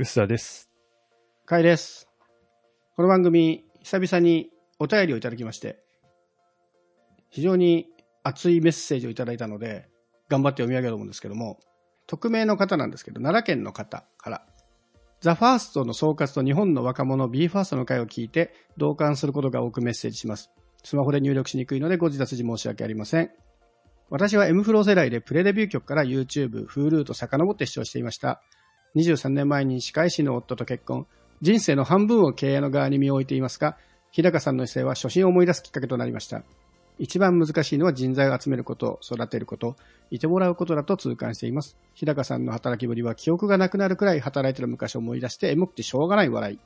薄田です。かいです。この番組、久々にお便りをいただきまして、非常に熱いメッセージをいただいたので、頑張って読み上げようと思うんですけども、匿名の方なんですけど、奈良県の方から、ザ・ファーストの総括と日本の若者 BE:FIRST の会を聞いて同感することが多くメッセージします。スマホで入力しにくいのでご自立時申し訳ありません。私は M フロー世代でプレデビュー曲から YouTube、Hulu と遡って視聴していました。23年前に歯科医師の夫と結婚。人生の半分を経営の側に身を置いていますが、日高さんの姿勢は初心を思い出すきっかけとなりました。一番難しいのは人材を集めること、育てること、いてもらうことだと痛感しています。日高さんの働きぶりは記憶がなくなるくらい働いてる昔を思い出してエモくてしょうがない笑い。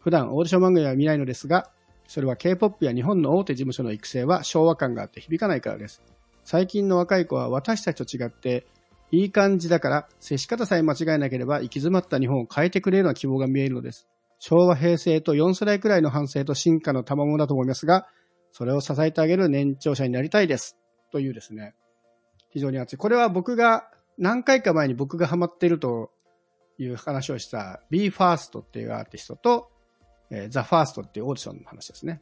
普段オーディション番組は見ないのですが、それは K-POP や日本の大手事務所の育成は昭和感があって響かないからです。最近の若い子は私たちと違って、いい感じだから、接し方さえ間違えなければ行き詰まった日本を変えてくれるような希望が見えるのです。昭和、平成と4世代くらいの反省と進化の賜物だと思いますが、それを支えてあげる年長者になりたいです。というですね、非常に熱い。これは僕が、何回か前に僕がハマっているという話をした BE:FIRST っていうアーティストと、えー、THEFIRST っていうオーディションの話ですね。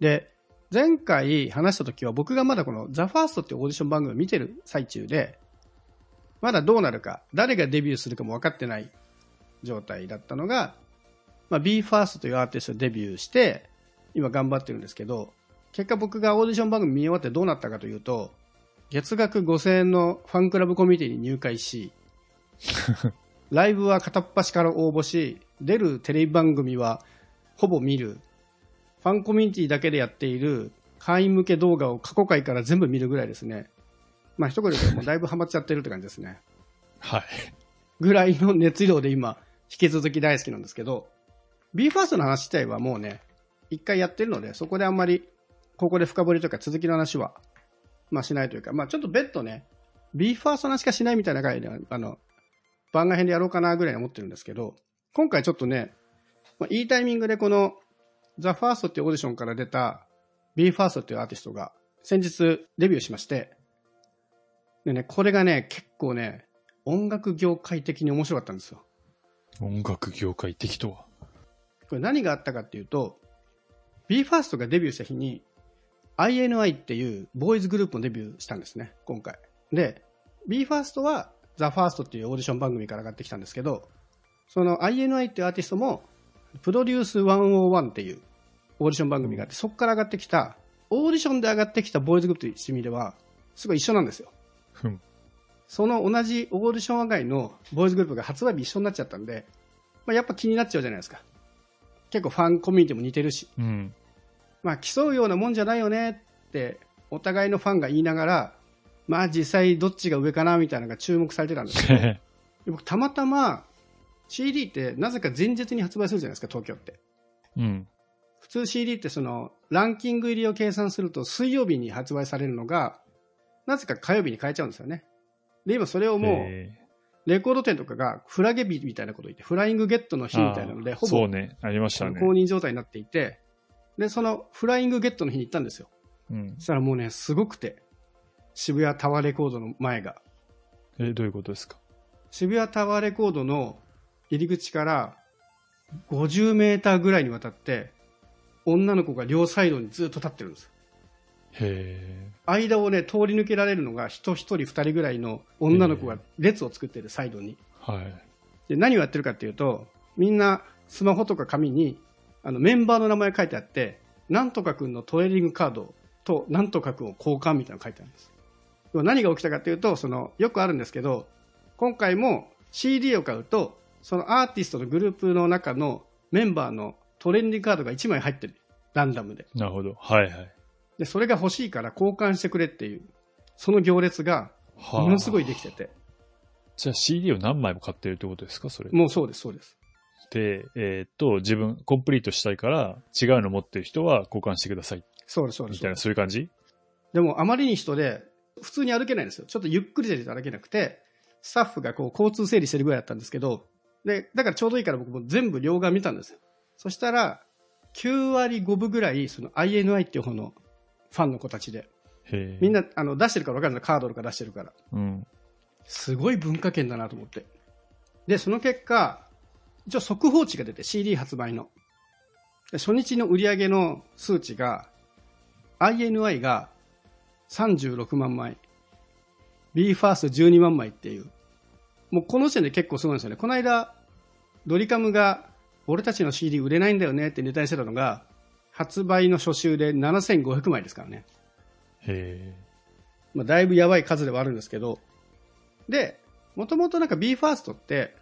で、前回話した時は僕がまだこの THEFIRST っていうオーディション番組を見てる最中で、まだどうなるか、誰がデビューするかも分かってない状態だったのが、まあ、BE:FIRST というアーティストでデビューして、今頑張ってるんですけど、結果僕がオーディション番組見終わってどうなったかというと、月額5000円のファンクラブコミュニティに入会し、ライブは片っ端から応募し、出るテレビ番組はほぼ見る、ファンコミュニティだけでやっている会員向け動画を過去回から全部見るぐらいですね。まあ一言で言うともうだいぶハマっちゃってるって感じですね。はい。ぐらいの熱量で今、引き続き大好きなんですけど、BE:FIRST の話自体はもうね、一回やってるので、そこであんまり、ここで深掘りとか続きの話は、まあしないというか、まあちょっと別途ね、BE:FIRST の話しかしないみたいな回で、あの、番外編でやろうかなぐらいに思ってるんですけど、今回ちょっとね、まあ、いいタイミングでこの、THEFIRST っていうオーディションから出た BE:FIRST っていうアーティストが先日デビューしまして、でね、これがね、結構ね、音楽業界的に面白かったんですよ。音楽業界的とは？これ何があったかっていうと、BE:FIRST がデビューした日に、INI っていうボーイズグループもデビューしたんですね、今回。で、BE:FIRST は THEFIRST っていうオーディション番組から上がってきたんですけど、その INI っていうアーティストも、プロデュース101っていうオーディション番組があって、そこから上がってきた、オーディションで上がってきたボーイズグループという意味では、すごい一緒なんですよ。ふん。その同じオーディション外のボーイズグループが発売日一緒になっちゃったんで、まあ、やっぱ気になっちゃうじゃないですか。結構ファンコミュニティも似てるし、うん。まあ競うようなもんじゃないよねってお互いのファンが言いながら、まあ実際どっちが上かなみたいなのが注目されてたんです けど、で僕たまたま CD ってなぜか前日に発売するじゃないですか、東京って。うん。普通 CD ってそのランキング入りを計算すると水曜日に発売されるのが、なぜか火曜日に変えちゃうんですよね。で、今それをもう、へレコード店とかがフラゲ日みたいなこと言って、フライングゲットの日ーみたいなので、ほぼそうね。ありましたね。公認状態になっていて、で、そのフライングゲットの日に行ったんですよ。うんそ。したらもうね、すごくて、渋谷タワーレコードの前が。え、どういうことですか？渋谷タワーレコードの入り口から50メーターぐらいにわたって、女の子が両サイドにずっと立ってるんです。へ間をね、通り抜けられるのが人一人二人ぐらいの女の子が列を作ってるサイドに。え。はい。で、何をやってるかっていうと、みんなスマホとか紙に、あの、メンバーの名前書いてあって、なんとかくんのトレーディングカードとなんとかくんを交換みたいなの書いてあるんです。何が起きたかっていうと、その、よくあるんですけど、今回も CD を買うと、そのアーティストのグループの中のメンバーのトレンディングカードが1枚入ってる。ランダムで。なるほど。はいはい。で、それが欲しいから交換してくれっていう、その行列がはあものすごいできてて。じゃあ CD を何枚も買ってるってことですかそれ。もうそうです、そうです。で、えーっと、自分、コンプリートしたいから、違うの持ってる人は交換してください。そうです、そうですみたい。な、そういう感じ？でもあまりに人で、普通に歩けないんですよ。ちょっとゆっくりで歩けなくて、スタッフがこう交通整理してるぐらいだったんですけど、で、だからちょうどいいから僕も全部両側見たんですよ。そしたら、9割5分ぐらい、その INI っていう方のファンの子たちで。みんなあの出してるから分かるんですカードとか出してるから。うん。すごい文化圏だなと思って。で、その結果、一応速報値が出て CD 発売の。で初日の売り上げの数値が INI が36万枚、BE:FIRST12 万枚っていう。もうこの時点で結構すごいんですよね。この間、ドリカムが俺たちの CD 売れないんだよねってネタにしてたのが、発売の初週で7500枚ですからね。へまあ、だいぶやばい数ではあるんですけど、で、もともとなんか BE:FIRST って、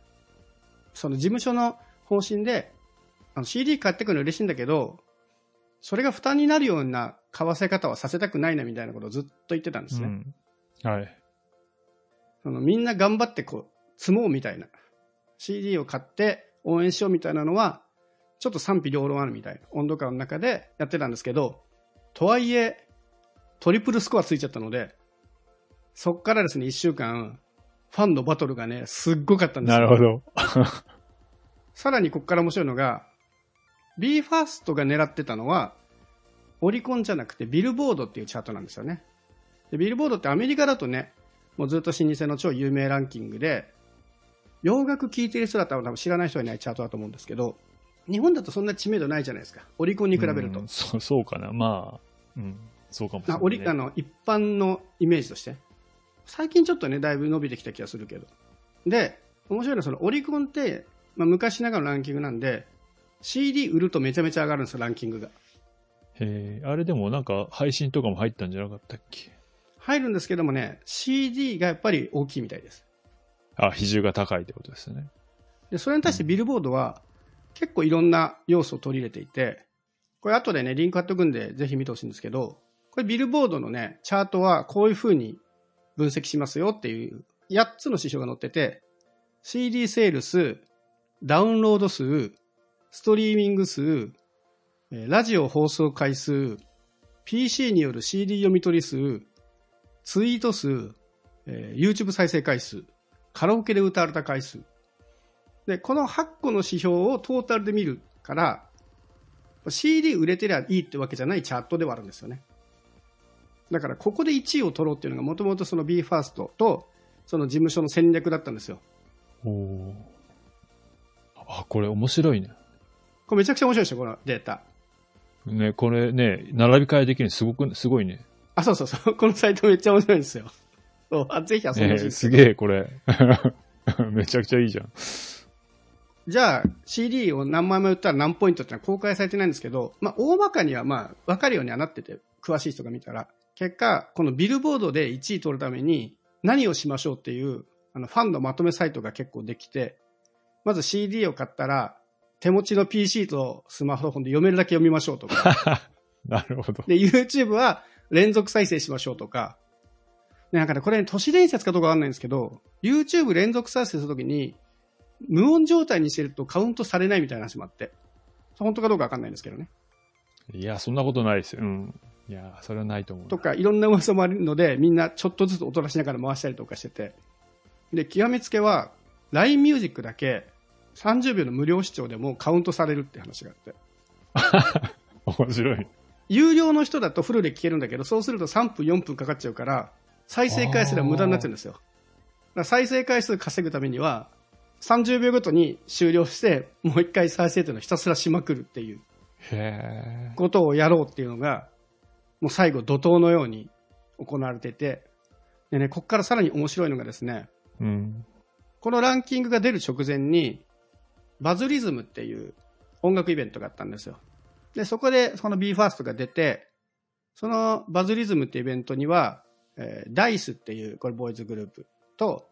その事務所の方針で、あの CD 買ってくるの嬉しいんだけど、それが負担になるような買わせ方はさせたくないなみたいなことをずっと言ってたんでえ。すね。うん。はい。そのみんな頑張ってこう、積もうみたいな。CD を買って応援しようみたいなのは、ちょっと賛否両論あるみたいな温度感の中でやってたんですけど、とはいえ、トリプルスコアついちゃったので、そっからですね、一週間、ファンのバトルがね、すっごかったんですよ。なるほど。さらにここから面白いのが、BE:FIRST が狙ってたのは、オリコンじゃなくてビルボードっていうチャートなんですよね。でビルボードってアメリカだとね、もうずっと老舗の超有名ランキングで、洋楽聴いてる人だったら多分知らない人はいないチャートだと思うんですけど、日本だとそんな知名度ないじゃないですか。オリコンに比べると。うんそう、そうかな。まあ、うん。そうかもしれない、あオリあの一般のイメージとして。最近ちょっとね、だいぶ伸びてきた気がするけど。で、面白いのはそのオリコンって、まあ、昔ながらのランキングなんで、CD 売るとめちゃめちゃ上がるんですよ、ランキングが。へえ。あれでもなんか配信とかも入ったんじゃなかったっけ？入るんですけどもね、CD がやっぱり大きいみたいです。あ、比重が高いってことですね。で、それに対してビルボードは結構いろんな要素を取り入れていて、これ後でね、リンク貼っておくんでぜひ見てほしいんですけど、これビルボードのね、チャートはこういう風に分析しますよっていう8つの指標が載ってて、CD セールス、ダウンロード数、ストリーミング数、ラジオ放送回数、PC による CD 読み取り数、ツイート数、えー YouTube 再生回数、カラオケで歌われた回数。で、この8個の指標をトータルで見るから、CD 売れてりゃいいってわけじゃないチャートではあるんですよね。だから、ここで1位を取ろうっていうのがもともとその BE:FIRST と、その事務所の戦略だったんですよ。おお。あ、これ面白いね。これめちゃくちゃ面白いでしょ、このデータ。ね、これね、並び替えできるのすごく、すごいね。あ、そうそうそう。このサイトめっちゃ面白いんですよ。そうあぜひ遊んでほしいすげえ、これ。めちゃくちゃいいじゃん。じゃあ CD を何枚も売ったら何ポイントってのは公開されてないんですけど、まあ大まかにはまあ分かるようにはなってて、詳しい人が見たら。結果、このビルボードで1位取るために何をしましょうっていうあのファンのまとめサイトが結構できて、まず CD を買ったら手持ちの PC とスマートフォンで読めるだけ読みましょうとか。なるほど。で、YouTube は連続再生しましょうとか。ねなんかね、これ都市伝説かどうかわかんないんですけど、YouTube 連続再生するときに、無音状態にしてるとカウントされないみたいな話もあって。本当かどうかわかんないんですけどね。いや、そんなことないですよ。うん。いや、それはないと思うな。とか、いろんな噂もあるので、みんなちょっとずつ音出しながら回したりとかしてて。で、極めつけは、LINE ミュージックだけ30秒の無料視聴でもカウントされるって話があって。面白い。有料の人だとフルで聞けるんだけど、そうすると3分、4分かかっちゃうから、再生回数が無駄になっちゃうんですよ。再生回数稼ぐためには、30秒ごとに終了して、もう一回再生っていうのをひたすらしまくるっていう。ことをやろうっていうのが、もう最後怒涛のように行われてて、でね、ここからさらに面白いのがですね、うん。このランキングが出る直前に、バズリズムっていう音楽イベントがあったんですよ。で、そこでその BE:FIRST が出て、そのバズリズムってイベントには、えーダイスっていう、これボーイズグループと、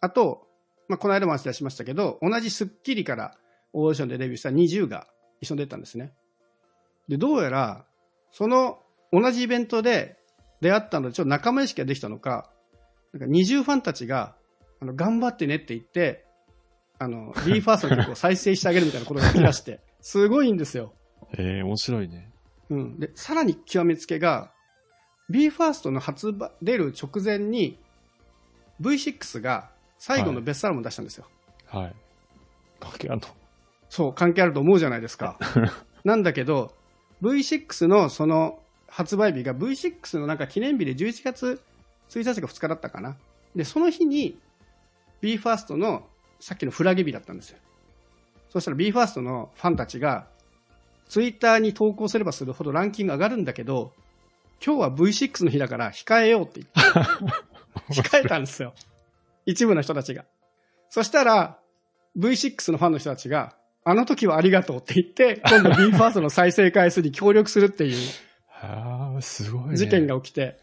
あと、まあ、この間も話しましたけど、同じスッキリからオーディションでデビューした20が一緒に出たんですね。で、どうやら、その同じイベントで出会ったので、ちょっと仲間意識ができたのか、なんか20ファンたちが、あの、頑張ってねって言って、あの、BE:FIRST の曲を再生してあげるみたいなことが起き出して、すごいんですよ。ええ面白いね。うん。で、さらに極めつけが、BE:FIRST の発売、出る直前に、V6 が最後のベストアルバムを出したんですよ。はい。かけあの、そう、関係あると思うじゃないですか。なんだけど、V6 のその発売日が V6 のなんか記念日で11月1日か2日だったかな。で、その日に BE:FIRST のさっきのフラゲ日だったんですよ。そしたら BE:FIRST のファンたちが、ツイッターに投稿すればするほどランキング上がるんだけど、今日は V6 の日だから控えようって言って、控えたんですよ。一部の人たちが。そしたら、V6 のファンの人たちが、あの時はありがとうって言って、今度 BE:FIRST の再生回数に協力するっていうはあ、すごいね。事件が起きて、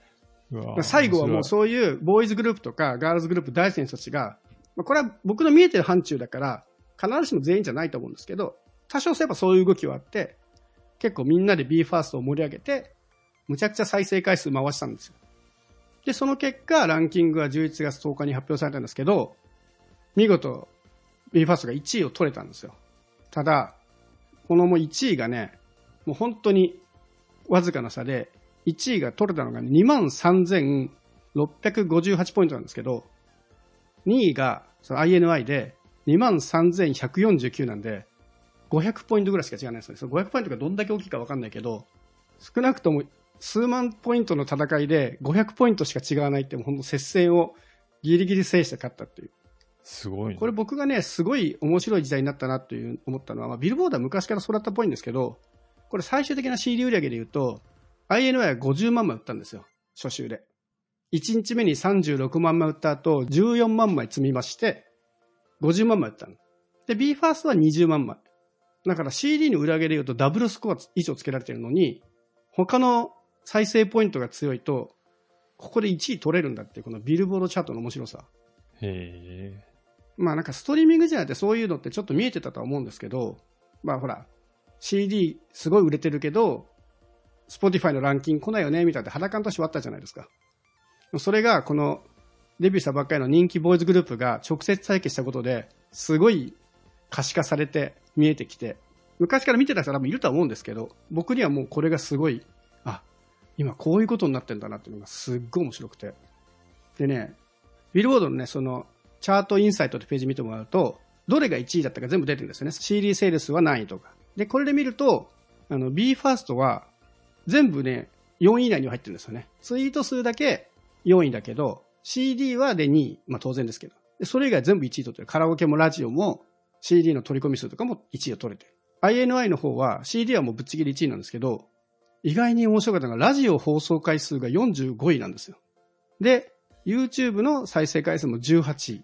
最後はもう面そういうボーイズグループとかガールズグループ大好きな人たちが、まあ、これは僕の見えてる範疇だから、必ずしも全員じゃないと思うんですけど、多少すればそういう動きはあって、結構みんなで BE:FIRST を盛り上げて、むちゃくちゃ再生回数回したんですよ。で、その結果、ランキングは11月10日に発表されたんですけど、見事、BE:FIRST が1位を取れたんですよ。ただ、このもう1位がね、もう本当にわずかな差で、1位が取れたのが23,658ポイントなんですけど、2位がその INI で23,149なんで、500ポイントぐらいしか違わないですよね。その500ポイントがどんだけ大きいか分かんないけど、少なくとも数万ポイントの戦いで500ポイントしか違わないって、本当接戦をギリギリ制して勝ったっていう。すごいね。これ僕がね、すごい面白い時代になったなという思ったのは、まあ、ビルボードは昔からそうだったっぽいんですけど、これ最終的な CD 売上で言うと、INI は50万枚売ったんですよ、初週で。1日目に36万枚売った後、14万枚積みまして、50万枚売ったの。で、BE:FIRST は20万枚。だから CD の売上で言うとダブルスコア以上つけられてるのに、他の再生ポイントが強いと、ここで1位取れるんだっていう、このビルボードチャートの面白さ。へえ。まあなんかストリーミング時代ってそういうのってちょっと見えてたとは思うんですけど、まあほら、CD すごい売れてるけど、Spotify のランキング来ないよねみたいな肌感としてはあったじゃないですか。それがこのデビューしたばっかりの人気ボーイズグループが直接体験したことで、すごい可視化されて見えてきて、昔から見てた人は多分いるとは思うんですけど、僕にはもうこれがすごい、あ、今こういうことになってんだなっていうのがすっごい面白くて。でね、ビルボードのね、その、チャートインサイトってページ見てもらうと、どれが1位だったか全部出てるんですよね。CD セールスは何位とか。で、これで見ると、あの、BE:FIRST は全部ね、4位以内に入ってるんですよね。ツイート数だけ4位だけど、CD はで2位。まあ当然ですけど。でそれ以外全部1位取ってる。カラオケもラジオも CD の取り込み数とかも1位を取れてる。INI の方は CD はもうぶっちぎり1位なんですけど、意外に面白かったのがラジオ放送回数が45位なんですよ。で、YouTube の再生回数も18位。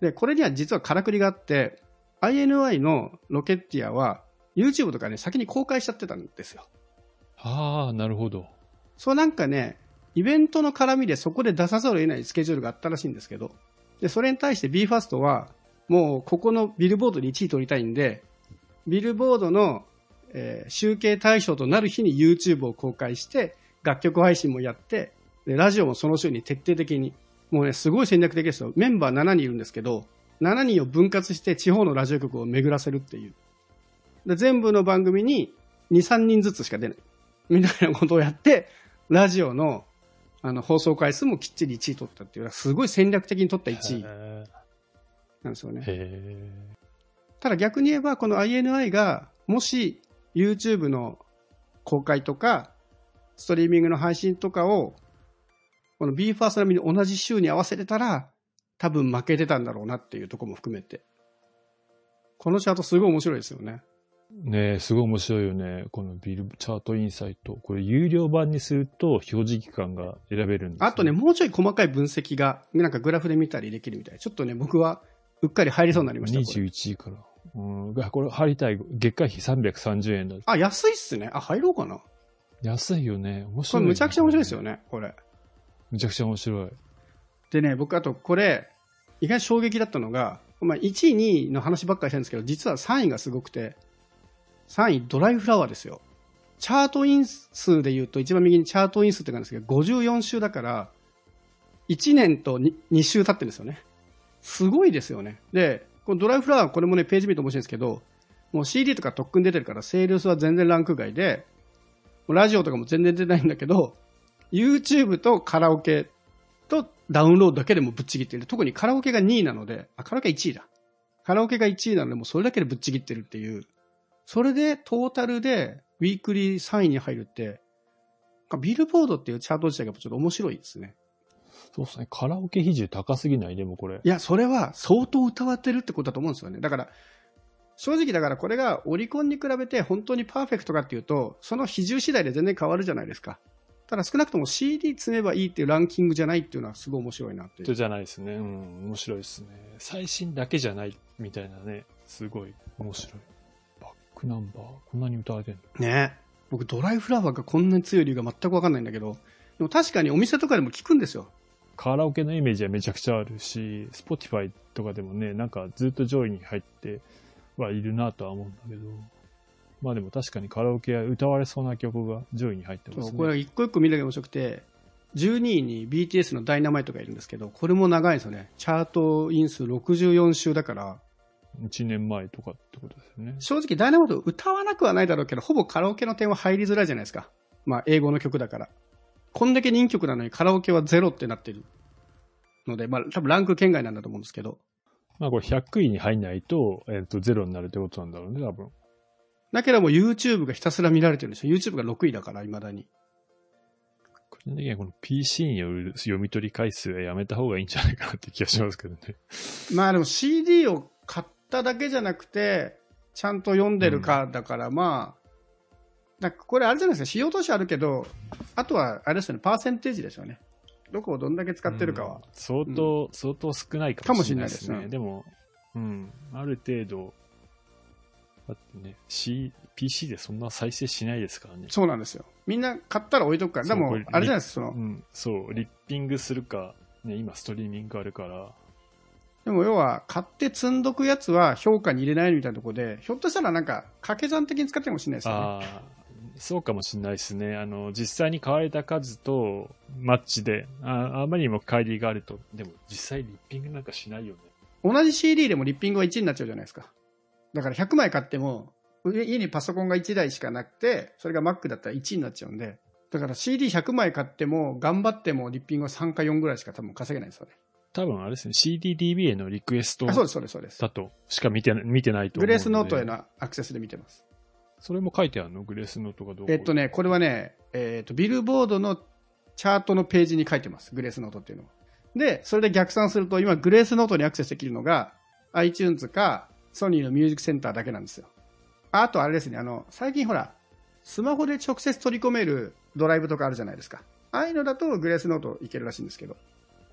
で、これには実はからくりがあって、INI のロケッティアは YouTube とかね、先に公開しちゃってたんですよ。ああ、なるほど。そうなんかね、イベントの絡みでそこで出さざるを得ないスケジュールがあったらしいんですけど、で、それに対して BE:FIRST は、もうここのビルボードで1位取りたいんで、ビルボードの、えー集計対象となる日に YouTube を公開して、楽曲配信もやって、で、ラジオもその週に徹底的に、もうね、すごい戦略的ですよ。メンバー7人いるんですけど、7人を分割して地方のラジオ局を巡らせるっていう。で、全部の番組に2、3人ずつしか出ない。みたいなことをやって、ラジオのあの放送回数もきっちり1位取ったっていう、すごい戦略的に取った1位へなんですよね。え。ただ逆に言えば、この INI が、もし YouTube の公開とか、ストリーミングの配信とかを、この BE:FIRST 並みに同じ週に合わせてたら、多分負けてたんだろうなっていうところも含めて。このチャートすごい面白いですよね。ねえ、すごい面白いよね。このビルチャートインサイト。これ有料版にすると表示期間が選べるんですよあとね、もうちょい細かい分析が、なんかグラフで見たりできるみたい。ちょっとね、僕はうっかり入りそうになりました。これ21位から。うん。あこれ入りたい。月会費330円だ。あ、安いっすね。あ、入ろうかな。安いよね。面こ白い、れむちゃくちゃ面白いですよ。ね、これ。むちゃくちゃ面白い。でね、僕あとこれ、意外に衝撃だったのが、まあ、1位、2位の話ばっかりしたんですけど、実は3位がすごくて、3位、ドライフラワーですよ。チャートイン数で言うと、一番右にチャートイン数って感じですけど、54週だから、1年と 2, 2週経ってるんですよね。すごいですよね。で、このドライフラワー、これもね、ページ見ると面白いんですけど、もう CD とか特訓出てるから、セールスは全然ランク外で、ラジオとかも全然出てないんだけど、YouTube とカラオケとダウンロードだけでもぶっちぎってる。特にカラオケが2位なので、あ、カラオケ1位だ。カラオケが1位なので、もうそれだけでぶっちぎってるっていう。それでトータルでウィークリー3位に入るって、ビルボードっていうチャート自体がちょっと面白いですね。そうですね。カラオケ比重高すぎない？でもこれ。いや、それは相当歌われてるってことだと思うんですよね。だから、正直だからこれがオリコンに比べて本当にパーフェクトかっていうと、その比重次第で全然変わるじゃないですか。ただ少なくとも CD 積めばいいっていうランキングじゃないっていうのはすごい面白いなっていう。じゃないですね。うん、面白いですね。最新だけじゃないみたいなね、すごい面白い。バックナンバー、こんなに歌われてんの？ね僕ドライフラワーがこんなに強い理由が全くわかんないんだけど、でも確かにお店とかでも聞くんですよ。カラオケのイメージはめちゃくちゃあるし、Spotify とかでもね、なんかずっと上位に入ってはいるなとは思うんだけど、まあでも確かにカラオケは歌われそうな曲が上位に入ってますね。これ一個一個見るだけ面白くて、12位に BTS のダイナマイトがいるんですけど、これも長いんですよね。チャート因数64週だから。1年前とかってことですよね。正直ダイナマイト歌わなくはないだろうけど、ほぼカラオケの点は入りづらいじゃないですか。まあ英語の曲だから。こんだけ人気曲なのにカラオケはゼロってなってるので、まあ多分ランク圏外なんだと思うんですけど。まあこれ100位に入んないと、えっ、ー、と、ゼロになるってことなんだろうね、多分。だけども YouTube がひたすら見られてるんですよ。YouTube が6位だから、未だに。個人的にはこの PC による読み取り回数はやめた方がいいんじゃないかなって気がしますけどね。まあでも CD を買っただけじゃなくて、ちゃんと読んでるかだから、うん、まあ、だこれあれじゃないですか、使用としてあるけど、あとはあれですよね、パーセンテージですよね。どこをどんだけ使ってるかは。うん、相当、うん、相当少ないかもしれないですね。ですね。でも、うん、ある程度、だってね、C、PC でそんな再生しないですからね。そうなんですよ。みんな買ったら置いとくから。でも、あれじゃないですか、その。うん、そう、リッピングするか、ね、今ストリーミングあるから。でも要は、買って積んどくやつは評価に入れないみたいなところで、ひょっとしたらなんか、掛け算的に使ってるかもしれないですよね。そうかもしれないですね。あの、実際に買われた数とマッチで、ああまりにも乖離があると、でも実際リッピングなんかしないよね。同じ CD でもリッピングは1になっちゃうじゃないですか。だから100枚買っても、家にパソコンが1台しかなくて、それが Mac だったら1になっちゃうんで、だから CD100 枚買っても、頑張ってもリッピングは3か4ぐらいしか多分稼げないですよね。多分あれですね、CDDB へのリクエスト。だとしか見て見てないとグレースノートへのアクセスで見てます。それも書いてあるの？グレースノートがどうえっとね、これはね、えっ、と、ビルボードのチャートのページに書いてます。グレースノートっていうのは。で、それで逆算すると、今、グレースノートにアクセスできるのが、iTunes か、ソニーのミュージックセンターだけなんですよ。あとあれですね、あの、最近ほら、スマホで直接取り込めるドライブとかあるじゃないですか。ああいうのだとグレースノートいけるらしいんですけど。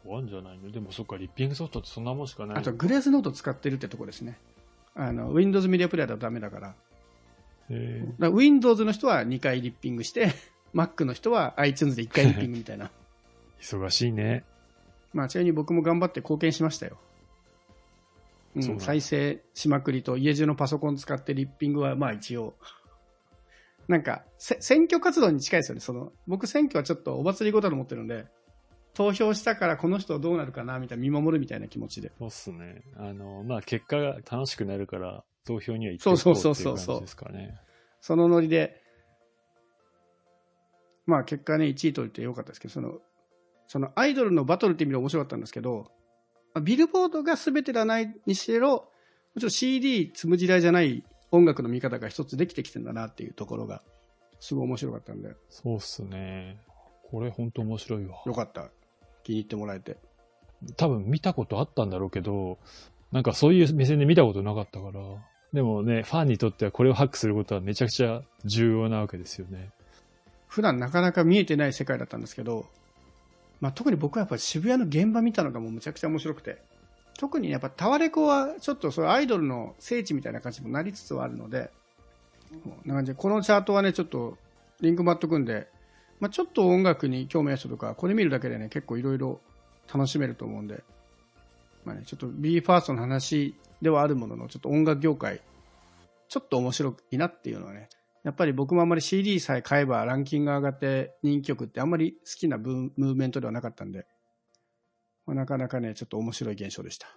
怖いんじゃないの？でもそっか、リッピングソフトってそんなもんしかないあとグレースノート使ってるってとこですね。あの、Windows メディアプレイヤーだとダメだから。へだ Windows の人は2回リッピングして、Mac の人は iTunes で1回リッピングみたいな。忙しいね。まあ、ちなみに僕も頑張って貢献しましたよ。うん、再生しまくりと家中のパソコン使ってリッピングはまあ一応、なんか、選挙活動に近いですよね。その、僕選挙はちょっとお祭りごとと思ってるんで、投票したからこの人どうなるかなみたいな見守るみたいな気持ちで。そうっすね。あの、まあ結果が楽しくなるから投票には行っていこうっていう感じですかね。そのノリで、まあ結果ね、1位取れてよかったですけど、その、そのアイドルのバトルって意味で面白かったんですけど、ビルボードが全てではないにしろ、もちろん CD 積む時代じゃない音楽の見方が一つできてきてんだなっていうところが、すごい面白かったんで。そうっすね。これ本当面白いわ。よかった。気に入ってもらえて。多分見たことあったんだろうけど、なんかそういう目線で見たことなかったから。でもね、ファンにとってはこれをハックすることはめちゃくちゃ重要なわけですよね。普段なかなか見えてない世界だったんですけど、まあ、特に僕はやっぱ渋谷の現場見たのがもうむちゃくちゃ面白くて、特にやっぱタワレコはちょっとそういうアイドルの聖地みたいな感じにもなりつつはあるので、な感じでこのチャートはね、ちょっとリンク貼っとくんで、まあ、ちょっと音楽に興味ある人とか、これ見るだけでね、結構いろいろ楽しめると思うんで、まあね、ちょっと BE:FIRST の話ではあるものの、ちょっと音楽業界、ちょっと面白いなっていうのはね、やっぱり僕もあんまり CD さえ買えばランキング上がって人気曲ってあんまり好きなムーブメントではなかったんで、まあ、なかなかね、ちょっと面白い現象でした。